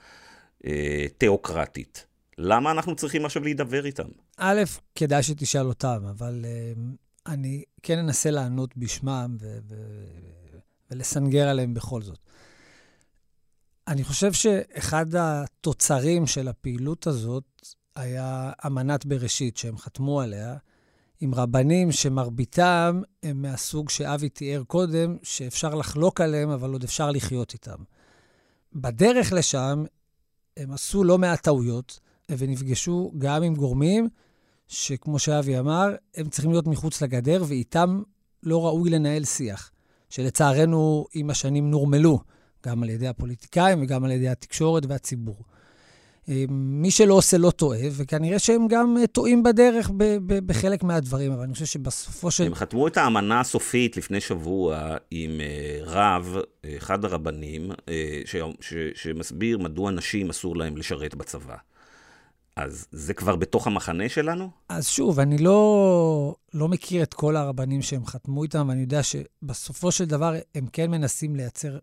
אה, תיאוקרטית. למה אנחנו צריכים עכשיו להידבר איתם? א', כדאי שתשאל אותם, אבל אה, אני כן אנסה לענות בשמם ו- ו- ולסנגר עליהם בכל זאת. אני חושב שאחד התוצרים של הפעילות הזאת היה אמנת בראשית שהם חתמו עליה, עם רבנים שמרביתם הם מהסוג שאבי תיאר קודם, שאפשר לחלוק עליהם, אבל עוד אפשר לחיות איתם. בדרך לשם הם עשו לא מעט טעויות, ונפגשו גם עם גורמים שכמו שאבי אמר, הם צריכים להיות מחוץ לגדר, ואיתם לא ראוי לנהל שיח, שלצערנו עם השנים נורמלו, גם על ידי הפוליטיקאים וגם על ידי התקשורת והציבור. אה, מי שלא עושה לא טועה, וכנראה שהם גם אה, טועים בדרך בחלק מהדברים, אבל אני חושב שבסופו של... הם חתמו את האמנה הסופית לפני שבוע עם אה, רב, אחד הרבנים, ש... ש... שמסביר מדוע נשים אסור להם לשרת בצבא. אז זה כבר בתוך המחנה שלנו? אז שוב, אני לא, לא מכיר את כל הרבנים שהם חתמו איתם, ואני יודע שבסופו של דבר הם כן מנסים לייצר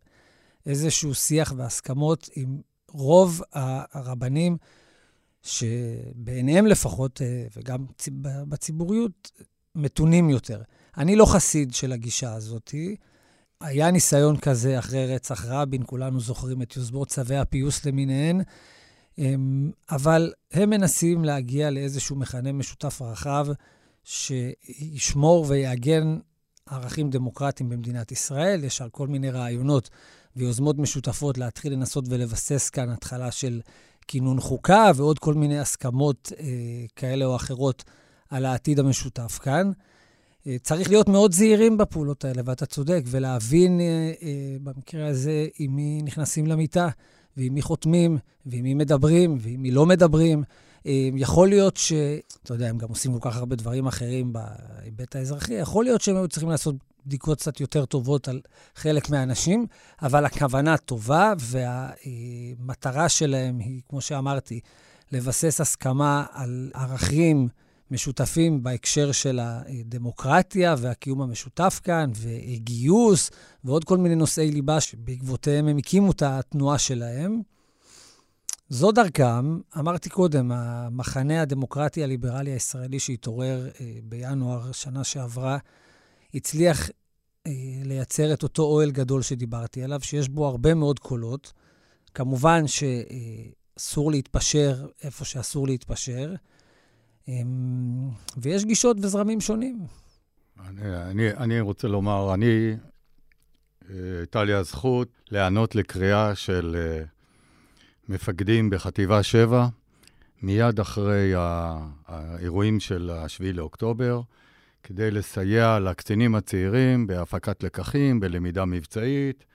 איזשהו שיח והסכמות עם רוב הרבנים, שבעיניהם לפחות, אה, וגם בציבוריות, מתונים יותר. אני לא חסיד של הגישה הזאת. היה ניסיון כזה אחרי רצח רבין, כולנו זוכרים את יוזמות צווי הפיוס למיניהן, אמ, אבל הם מנסים להגיע לאיזשהו מכנה משותף רחב שישמור ויעגן ערכים דמוקרטיים במדינת ישראל. יש על כל מיני רעיונות ויוזמות משותפות להתחיל לנסות ולבסס כאן התחלה של כינון חוקה ועוד כל מיני הסכמות אה, כאלה או אחרות על העתיד המשותף כאן. אה, צריך להיות מאוד זהירים בפעולות האלה, ואתה צודק, ולהבין אה, אה, במקרה הזה עם מי נכנסים למיטה, ועם מי חותמים, ועם מי מדברים, ועם מי לא מדברים. אה, יכול להיות ש... אתה יודע, הם גם עושים כל כך הרבה דברים אחרים בהיבט האזרחי, יכול להיות שהם היו צריכים לעשות בדיקות קצת יותר טובות על חלק מהאנשים, אבל הכוונה טובה, והמטרה שלהם היא, כמו שאמרתי, לבסס הסכמה על ערכים משותפים בהקשר של הדמוקרטיה והקיום המשותף כאן, וגיוס, ועוד כל מיני נושאי ליבה שבעקבותיהם הם הקימו את התנועה שלהם. זו דרכם, אמרתי קודם, המחנה הדמוקרטי הליברלי הישראלי שהתעורר אה, בינואר שנה שעברה, הצליח לייצר את אותו אוהל גדול שדיברתי עליו, שיש בו הרבה מאוד קולות. כמובן שאסור להתפשר איפה שאסור להתפשר, אה, ויש גישות וזרמים שונים. אני, אני, אני רוצה לומר, אני, אה, הייתה לי הזכות להיענות לקריאה של אה, מפקדים בחטיבה 7, מיד אחרי האירועים של ה-7 לאוקטובר. כדי לסייע לקצינים הצעירים בהפקת לקחים, בלמידה מבצעית,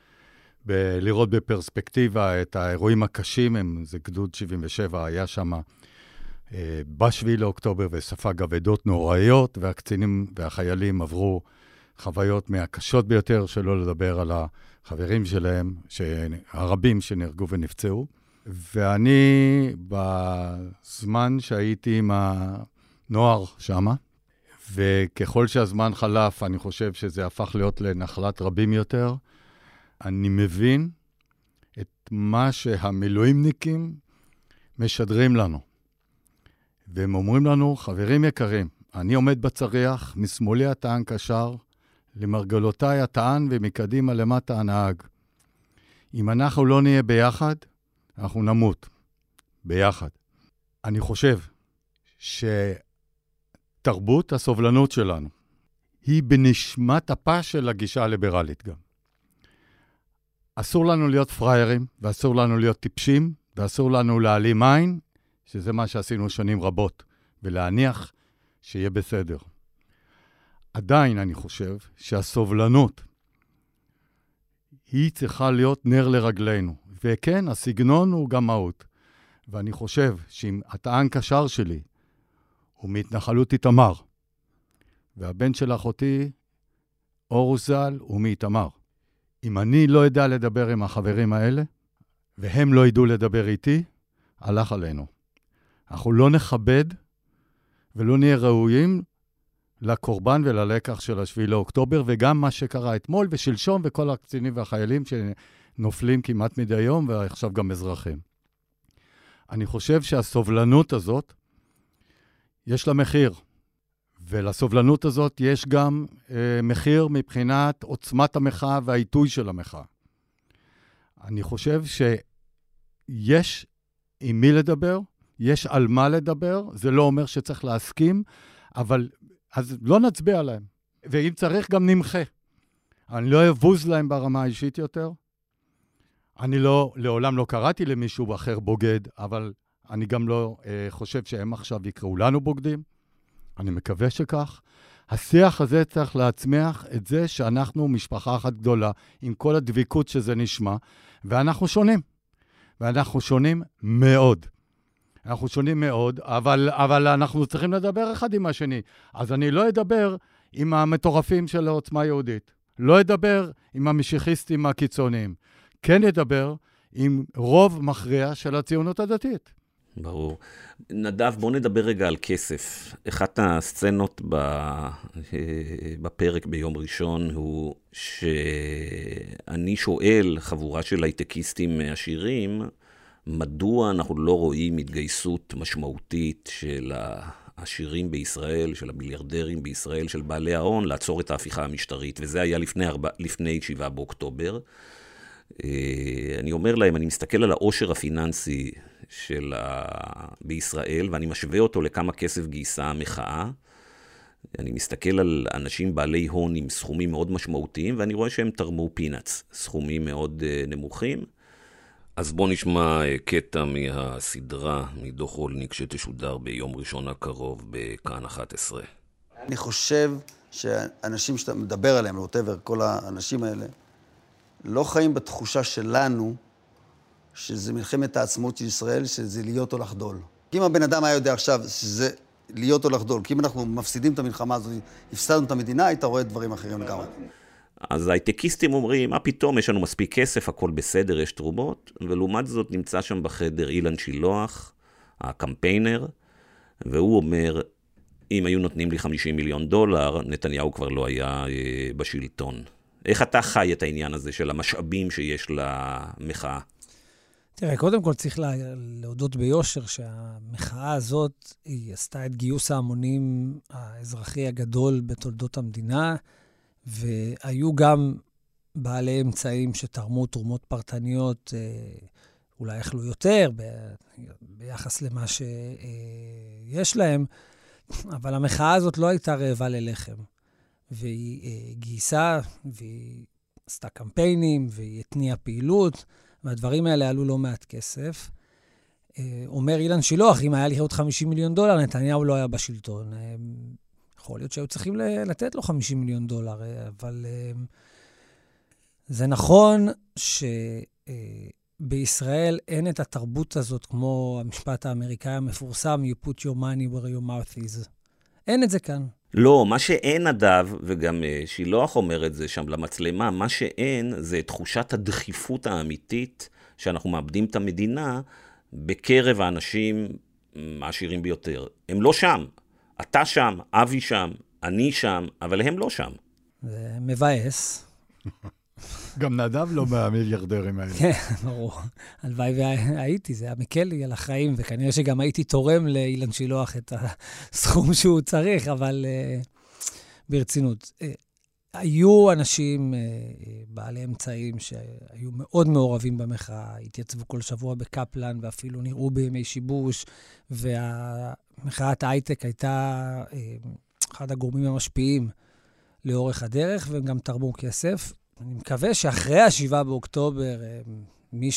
לראות בפרספקטיבה את האירועים הקשים, הם, זה גדוד 77 היה שם, אה, ב-7 לאוקטובר וספג אבדות נוראיות, והקצינים והחיילים עברו חוויות מהקשות ביותר, שלא לדבר על החברים שלהם, הרבים שנהרגו ונפצעו. ואני, בזמן שהייתי עם הנוער שמה, וככל שהזמן חלף, אני חושב שזה הפך להיות לנחלת רבים יותר, אני מבין את מה שהמילואימניקים משדרים לנו. והם אומרים לנו, חברים יקרים, אני עומד בצריח, משמאלי הטען קשר, למרגלותיי הטען ומקדימה למטה הנהג. אם אנחנו לא נהיה ביחד, אנחנו נמות. ביחד. אני חושב שתרבות הסובלנות שלנו היא בנשמת אפה של הגישה הליברלית גם. אסור לנו להיות פראיירים, ואסור לנו להיות טיפשים, ואסור לנו להעלים עין, שזה מה שעשינו שנים רבות, ולהניח שיהיה בסדר. עדיין אני חושב שהסובלנות היא צריכה להיות נר לרגלינו. וכן, הסגנון הוא גם מהות. ואני חושב שאם הטען קשר שלי הוא מהתנחלות איתמר, והבן של אחותי, אורוס ז"ל, הוא מאיתמר. אם אני לא אדע לדבר עם החברים האלה, והם לא ידעו לדבר איתי, הלך עלינו. אנחנו לא נכבד ולא נהיה ראויים לקורבן וללקח של השביעי לאוקטובר, וגם מה שקרה אתמול ושלשום, וכל הקצינים והחיילים שנופלים כמעט מדי יום, ועכשיו גם אזרחים. אני חושב שהסובלנות הזאת, יש לה מחיר. ולסובלנות הזאת יש גם אה, מחיר מבחינת עוצמת המחאה והעיתוי של המחאה. אני חושב שיש עם מי לדבר, יש על מה לדבר, זה לא אומר שצריך להסכים, אבל אז לא נצביע להם. ואם צריך, גם נמחה. אני לא אבוז להם ברמה האישית יותר. אני לא, לעולם לא קראתי למישהו אחר בוגד, אבל אני גם לא אה, חושב שהם עכשיו יקראו לנו בוגדים. אני מקווה שכך. השיח הזה צריך להצמיח את זה שאנחנו משפחה אחת גדולה, עם כל הדביקות שזה נשמע, ואנחנו שונים. ואנחנו שונים מאוד. אנחנו שונים מאוד, אבל, אבל אנחנו צריכים לדבר אחד עם השני. אז אני לא אדבר עם המטורפים של עוצמה יהודית. לא אדבר עם המשיחיסטים הקיצוניים. כן אדבר עם רוב מכריע של הציונות הדתית. ברור. נדב, בוא נדבר רגע על כסף. אחת הסצנות ב... בפרק ביום ראשון הוא שאני שואל חבורה של הייטקיסטים עשירים, מדוע אנחנו לא רואים התגייסות משמעותית של העשירים בישראל, של המיליארדרים בישראל, של בעלי ההון, לעצור את ההפיכה המשטרית, וזה היה לפני, ארבע, לפני 7 באוקטובר. אה, אני אומר להם, אני מסתכל על העושר הפיננסי של ה... בישראל, ואני משווה אותו לכמה כסף גייסה המחאה. אני מסתכל על אנשים בעלי הון עם סכומים מאוד משמעותיים, ואני רואה שהם תרמו פינאץ, סכומים מאוד uh, נמוכים. אז בואו נשמע uh, קטע מהסדרה, מדוח רולניק, שתשודר ביום ראשון הקרוב בכאן 11. אני חושב שאנשים שאתה מדבר עליהם, ווטאבר, כל האנשים האלה, לא חיים בתחושה שלנו שזה מלחמת העצמאות של ישראל, שזה להיות או לחדול. אם הבן אדם היה יודע עכשיו שזה להיות או לחדול, כי אם אנחנו מפסידים את המלחמה הזאת, הפסדנו את המדינה, היית רואה דברים אחרים לגמרי. אז הייטקיסטים אומרים, מה פתאום, יש לנו מספיק כסף, הכל בסדר, יש תרומות, ולעומת זאת נמצא שם בחדר אילן שילוח, הקמפיינר, והוא אומר, אם היו נותנים לי 50 מיליון דולר, נתניהו כבר לא היה אה, בשלטון. איך אתה חי את העניין הזה של המשאבים שיש למחאה? תראה, קודם כל צריך לה, להודות ביושר שהמחאה הזאת, היא עשתה את גיוס ההמונים האזרחי הגדול בתולדות המדינה, והיו גם בעלי אמצעים שתרמו תרומות פרטניות, אה, אולי יכלו יותר ב, ביחס למה שיש להם, אבל המחאה הזאת לא הייתה רעבה ללחם. והיא אה, גייסה, והיא עשתה קמפיינים, והיא התניעה פעילות. והדברים האלה עלו לא מעט כסף. אה, אומר אילן שילוח, אם היה לי עוד 50 מיליון דולר, נתניהו לא היה בשלטון. אה, יכול להיות שהיו צריכים לתת לו 50 מיליון דולר, אה, אבל זה נכון בישראל אין את התרבות הזאת, כמו המשפט האמריקאי המפורסם, you put your money where your mouth is. אין את זה כאן. לא, מה שאין, נדב, וגם אה, שילוח אומר את זה שם למצלמה, מה שאין זה תחושת הדחיפות האמיתית שאנחנו מאבדים את המדינה בקרב האנשים העשירים ביותר. הם לא שם. אתה שם, אבי שם, אני שם, אבל הם לא שם. זה מבאס. גם נדב לא מהמיליארדרים האלה. כן, ברור. הלוואי והייתי, זה היה מקל לי על החיים, וכנראה שגם הייתי תורם לאילן שילוח את הסכום שהוא צריך, אבל uh, ברצינות. Uh, היו אנשים uh, בעלי אמצעים שהיו מאוד מעורבים במחאה, התייצבו כל שבוע בקפלן ואפילו נראו בימי שיבוש, ומחאת ההייטק הייתה אחד הגורמים המשפיעים לאורך הדרך, והם גם תרמו כסף. אני מקווה שאחרי ה-7 באוקטובר, אה, מי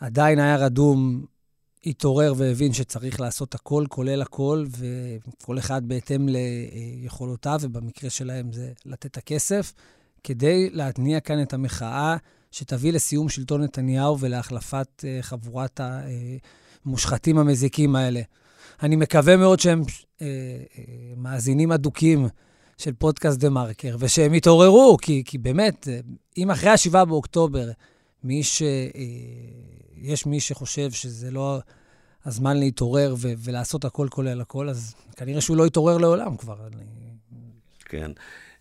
שעדיין היה רדום התעורר והבין שצריך לעשות הכל, כולל הכל, וכל אחד בהתאם ליכולותיו, ובמקרה שלהם זה לתת את הכסף, כדי להתניע כאן את המחאה שתביא לסיום שלטון נתניהו ולהחלפת אה, חבורת המושחתים המזיקים האלה. אני מקווה מאוד שהם אה, מאזינים אדוקים של פודקאסט דה מרקר, ושהם יתעוררו, כי, כי באמת, אם אחרי ה-7 באוקטובר, מי ש... אה, יש מי שחושב שזה לא הזמן להתעורר ו- ולעשות הכל כולל הכל, אז כנראה שהוא לא יתעורר לעולם כבר. כן.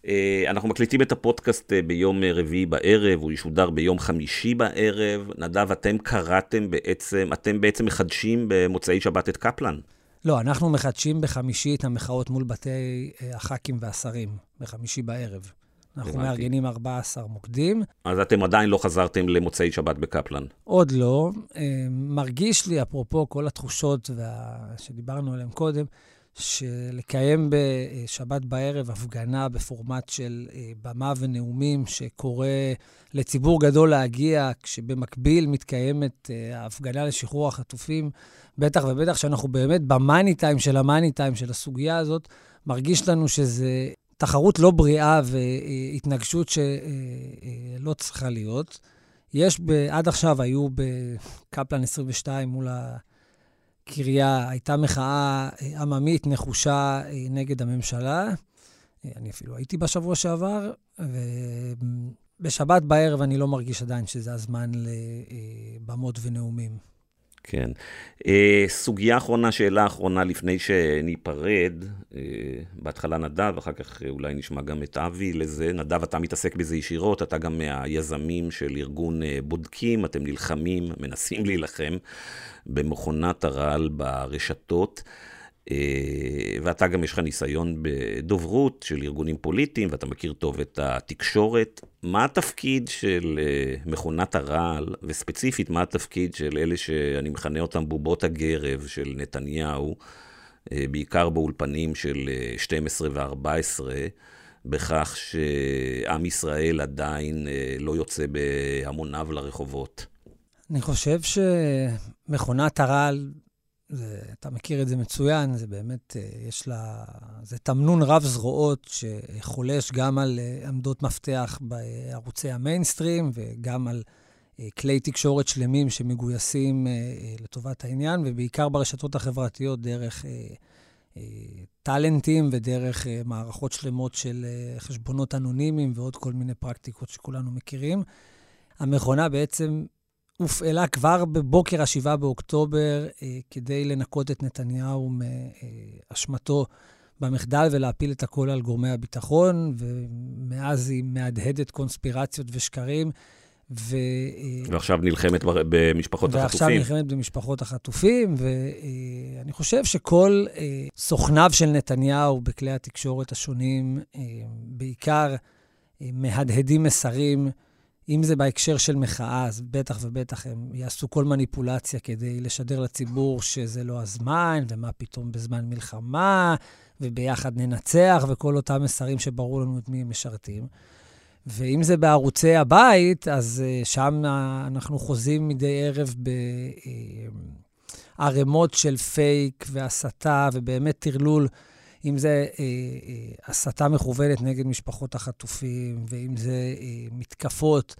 אה, אנחנו מקליטים את הפודקאסט אה, ביום רביעי בערב, הוא ישודר ביום חמישי בערב. נדב, אתם קראתם בעצם, אתם בעצם מחדשים במוצאי שבת את קפלן. לא, אנחנו מחדשים בחמישי את המחאות מול בתי אה, הח"כים והשרים, בחמישי בערב. אנחנו מארגנים 14 מוקדים. אז אתם עדיין לא חזרתם למוצאי שבת בקפלן. עוד לא. אה, מרגיש לי, אפרופו כל התחושות וה... שדיברנו עליהן קודם, שלקיים בשבת בערב הפגנה בפורמט של אה, במה ונאומים, שקורא לציבור גדול להגיע, כשבמקביל מתקיימת ההפגנה לשחרור החטופים, בטח ובטח שאנחנו באמת במאני טיים של המאני טיים של הסוגיה הזאת, מרגיש לנו שזה תחרות לא בריאה והתנגשות שלא צריכה להיות. יש, עד עכשיו היו בקפלן 22 מול הקריה, הייתה מחאה עממית נחושה נגד הממשלה. אני אפילו הייתי בשבוע שעבר, ובשבת בערב אני לא מרגיש עדיין שזה הזמן לבמות ונאומים. כן. אה, סוגיה אחרונה, שאלה אחרונה לפני שניפרד. אה, בהתחלה נדב, אחר כך אולי נשמע גם את אבי לזה. נדב, אתה מתעסק בזה ישירות, אתה גם מהיזמים של ארגון אה, בודקים, אתם נלחמים, מנסים להילחם במכונת הרעל ברשתות. אה, ואתה גם יש לך ניסיון בדוברות של ארגונים פוליטיים, ואתה מכיר טוב את התקשורת. מה התפקיד של אה, מכונת הרעל, וספציפית, מה התפקיד של אלה שאני מכנה אותם בובות הגרב של נתניהו, אה, בעיקר באולפנים של 12 ו-14, בכך שעם ישראל עדיין לא יוצא בהמוניו לרחובות? אני חושב שמכונת הרעל זה, אתה מכיר את זה מצוין, זה באמת, אה, יש לה... זה תמנון רב זרועות שחולש גם על אה, עמדות מפתח בערוצי המיינסטרים וגם על אה, כלי תקשורת שלמים שמגויסים לטובת העניין, ובעיקר ברשתות החברתיות דרך טאלנטים ודרך מערכות שלמות של חשבונות אנונימיים ועוד כל מיני פרקטיקות שכולנו מכירים. המכונה בעצם הופעלה כבר בבוקר ה-7 באוקטובר אה, כדי לנקות את נתניהו מאשמתו במחדל ולהפיל את הכל על גורמי הביטחון, ומאז היא מהדהדת קונספירציות ושקרים. ו... אה, ועכשיו נלחמת במשפחות ועכשיו החטופים. ועכשיו נלחמת במשפחות החטופים, ואני חושב שכל אה, סוכניו של נתניהו בכלי התקשורת השונים, אה, בעיקר אה, מהדהדים מסרים אם זה בהקשר של מחאה, אז בטח ובטח הם יעשו כל מניפולציה כדי לשדר לציבור שזה לא הזמן, ומה פתאום בזמן מלחמה, וביחד ננצח, וכל אותם מסרים שברור לנו את מי הם משרתים. ואם זה בערוצי הבית, אז uh, שם אנחנו חוזים מדי ערב בערימות uh, של פייק והסתה, ובאמת טרלול. אם זה אה, אה, הסתה מכוונת נגד משפחות החטופים, ואם זה אה, מתקפות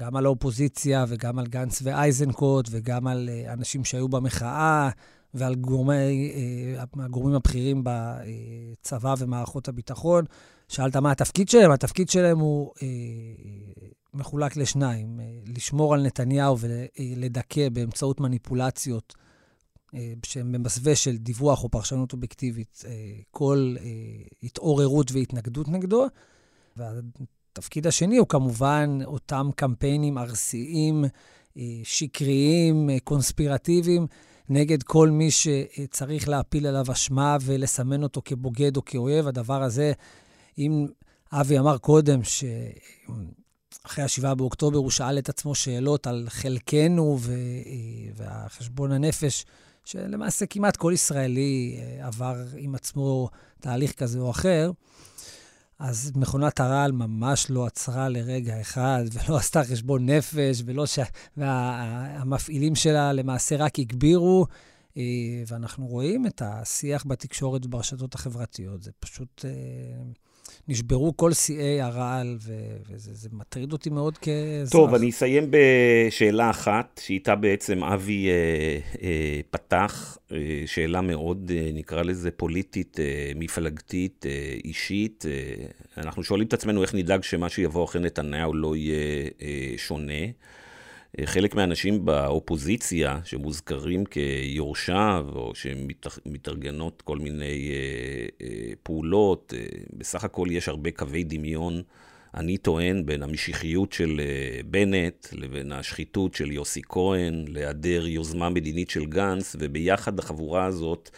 גם על האופוזיציה וגם על גנץ ואייזנקוט וגם על uh, אנשים שהיו במחאה ועל גורמי, uh, הגורמים הבכירים בצבא ומערכות הביטחון. שאלת מה התפקיד שלהם? התפקיד שלהם הוא uh, מחולק לשניים, uh, לשמור על נתניהו ולדכא באמצעות מניפולציות שהן במסווה של דיווח או פרשנות אובייקטיבית, כל התעוררות והתנגדות נגדו. התפקיד השני הוא כמובן אותם קמפיינים ארסיים, אה, שקריים, אה, קונספירטיביים, נגד כל מי שצריך להפיל עליו אשמה ולסמן אותו כבוגד או כאויב. הדבר הזה, אם אבי אמר קודם שאחרי ה-7 באוקטובר הוא שאל את עצמו שאלות על חלקנו ו... אה, והחשבון הנפש, שלמעשה כמעט כל ישראלי עבר עם עצמו תהליך כזה או אחר. אז מכונת הרעל ממש לא עצרה לרגע אחד, ולא עשתה חשבון נפש, ולא ש... והמפעילים שלה למעשה רק הגבירו, אה, ואנחנו רואים את השיח בתקשורת וברשתות החברתיות. זה פשוט... נשברו כל שיאי הרעל, ו- וזה מטריד אותי מאוד כאזרח. טוב, אני אסיים בשאלה אחת, שאיתה בעצם אבי אה, אה, פתח, אה, שאלה מאוד, אה, נקרא לזה פוליטית, אה, מפלגתית, אה, אישית. אה, אנחנו שואלים את עצמנו איך נדאג שמה שיבוא אחרי נתניהו לא יהיה אה, שונה. חלק מהאנשים באופוזיציה שמוזכרים כיורשיו, או שמתארגנות כל מיני אה, אה, פעולות, אה, בסך הכל יש הרבה קווי דמיון, אני טוען, בין המשיחיות של בנט לבין השחיתות של יוסי כהן, להיעדר יוזמה מדינית של גנץ, וביחד החבורה הזאת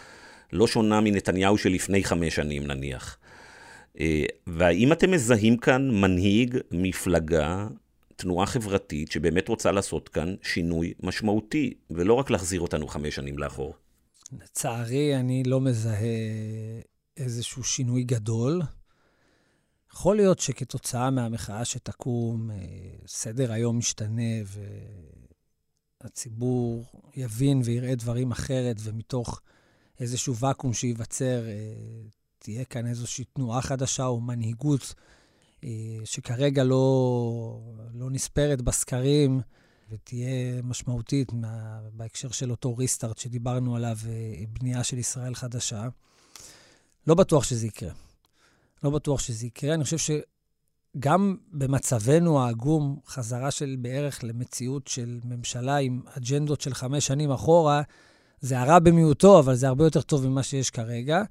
לא שונה מנתניהו של לפני חמש שנים נניח. והאם אתם מזהים כאן מנהיג, מפלגה, תנועה חברתית שבאמת רוצה לעשות כאן שינוי משמעותי, ולא רק להחזיר אותנו חמש שנים לאחור. לצערי, אני לא מזהה איזשהו שינוי גדול. יכול להיות שכתוצאה מהמחאה שתקום, אה, סדר היום משתנה והציבור יבין ויראה דברים אחרת, ומתוך איזשהו ואקום שייווצר, אה, תהיה כאן איזושהי תנועה חדשה או מנהיגות שכרגע לא, לא נספרת בסקרים ותהיה משמעותית מה, בהקשר של אותו ריסטארט שדיברנו עליו, אה, בנייה של ישראל חדשה. לא בטוח שזה יקרה. לא בטוח שזה יקרה. אני חושב שגם במצבנו העגום, חזרה של בערך למציאות של ממשלה עם אג'נדות של חמש שנים אחורה, זה הרע במיעוטו, אבל זה הרבה יותר טוב ממה שיש כרגע.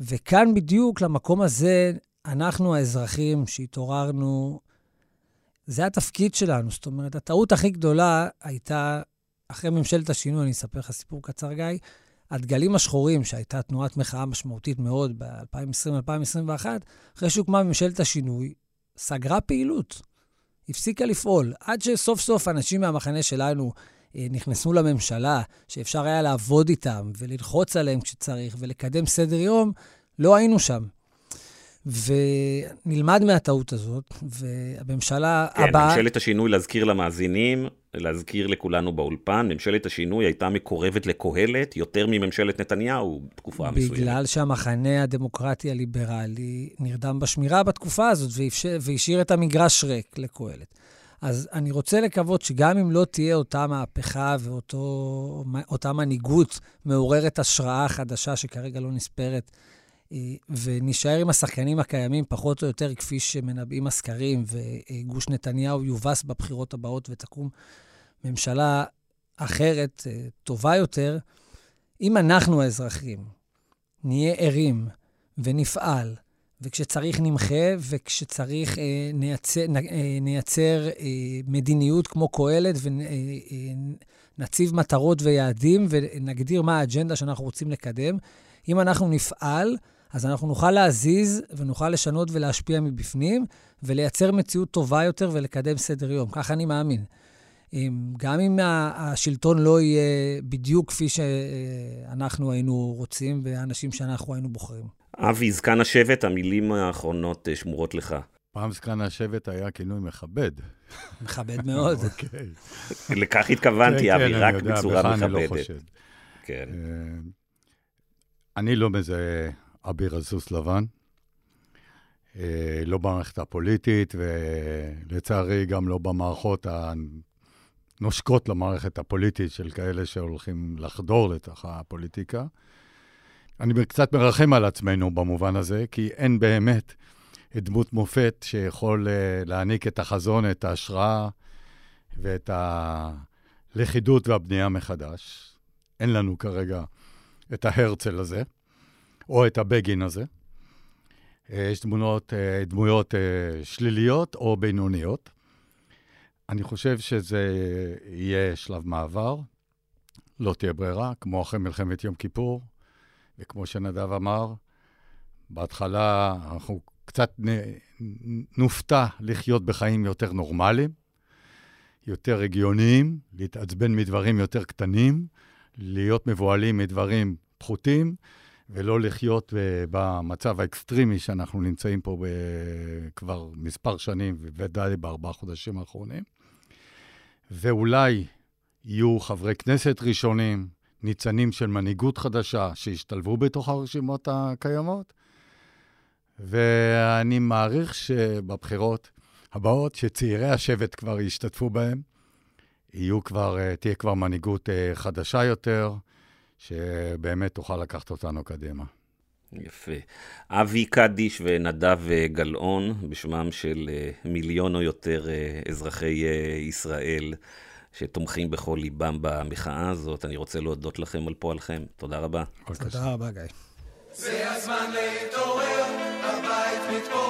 וכאן בדיוק, למקום הזה, אנחנו האזרחים שהתעוררנו, זה התפקיד שלנו. זאת אומרת, הטעות הכי גדולה הייתה, אחרי ממשלת השינוי, אני אספר לך סיפור קצר, גיא, הדגלים השחורים, שהייתה תנועת מחאה משמעותית מאוד ב-2020-2021, אחרי שהוקמה ממשלת השינוי, סגרה פעילות, הפסיקה לפעול, עד שסוף סוף אנשים מהמחנה שלנו אה, נכנסו לממשלה, שאפשר היה לעבוד איתם וללחוץ עליהם כשצריך ולקדם סדר יום, לא היינו שם. ונלמד מהטעות הזאת, והממשלה כן, הבאה... כן, ממשלת השינוי, להזכיר למאזינים, להזכיר לכולנו באולפן, ממשלת השינוי הייתה מקורבת לקהלת יותר מממשלת נתניהו בתקופה מסוימת. בגלל שהמחנה הדמוקרטי הליברלי נרדם בשמירה בתקופה הזאת והשאיר את המגרש ריק לקהלת. אז אני רוצה לקוות שגם אם לא תהיה אותה מהפכה ואותה מנהיגות מעוררת השראה חדשה שכרגע לא נספרת, ונישאר עם השחקנים הקיימים פחות או יותר כפי שמנבאים הסקרים, וגוש נתניהו יובס בבחירות הבאות ותקום ממשלה אחרת, אה, טובה יותר, אם אנחנו האזרחים נהיה ערים ונפעל, וכשצריך נמחה, וכשצריך אה, נייצר, אה, נייצר אה, מדיניות כמו קהלת, ונציב אה, מטרות ויעדים, ונגדיר מה האג'נדה שאנחנו רוצים לקדם. אם אנחנו נפעל, אז אנחנו נוכל להזיז ונוכל לשנות ולהשפיע מבפנים, ולייצר מציאות טובה יותר ולקדם סדר יום. ככה אני מאמין. גם אם השלטון לא יהיה בדיוק כפי שאנחנו היינו רוצים, והאנשים שאנחנו היינו בוחרים. אבי, זקן השבט, המילים האחרונות אה, שמורות לך. פעם זקן השבט היה כינוי מכבד. מכבד מאוד. אוקיי. לכך התכוונתי, כן, אבי, כן, רק בצורה מכבדת. אני לא חושד. כן. אני לא מזהה אביר על סוס לבן. אה, לא במערכת הפוליטית, ולצערי גם לא במערכות הנושקות למערכת הפוליטית של כאלה שהולכים לחדור לתוך הפוליטיקה. אני קצת מרחם על עצמנו במובן הזה, כי אין באמת דמות מופת שיכול אה, להעניק את החזון, את ההשראה ואת הלכידות והבנייה מחדש. אין לנו כרגע את ההרצל הזה, או את הבגין הזה. אה, יש דמונות, אה, דמויות שליליות או בינוניות. אני חושב שזה יהיה שלב מעבר, לא תהיה ברירה, כמו אחרי מלחמת יום כיפור, וכמו שנדב אמר, בהתחלה אנחנו קצת נופתע לחיות בחיים יותר נורמליים, יותר הגיוניים, להתעצבן מדברים יותר קטנים, להיות מבוהלים מדברים פחותים, ולא לחיות במצב האקסטרימי שאנחנו נמצאים פה כבר מספר שנים, ובוודאי בארבעה חודשים האחרונים. ואולי יהיו חברי כנסת ראשונים, ניצנים של מנהיגות חדשה שישתלבו בתוך הרשימות הקיימות, ואני מעריך שבבחירות הבאות, שצעירי השבט כבר ישתתפו בהן, יהיו כבר, אה, תהיה כבר מנהיגות אה, חדשה יותר, שבאמת תוכל לקחת אותנו קדימה. יפה. אבי קדיש ונדב אה, גלאון, בשמם של מיליון או יותר אזרחי ישראל שתומכים בכל ליבם במחאה הזאת, אני רוצה להודות לכם על פועלכם. תודה רבה. תודה רבה, גיא. זה הזמן להתעורר, הבית מתפורר,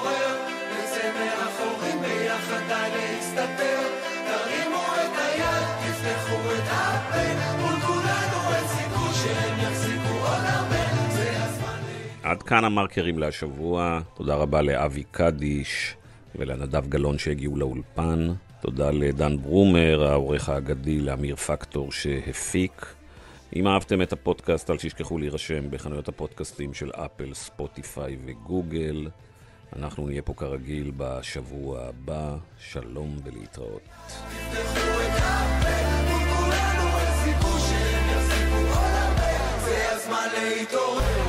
עד כאן המרקרים להשבוע. תודה רבה לאבי קדיש ולנדב גלאון שהגיעו לאולפן. תודה לדן ברומר, העורך האגדי, לאמיר פקטור שהפיק. אם אהבתם את הפודקאסט, אל תשכחו להירשם בחנויות הפודקאסטים של אפל, ספוטיפיי וגוגל. אנחנו נהיה פה כרגיל בשבוע הבא. שלום ולהתראות. להתעורר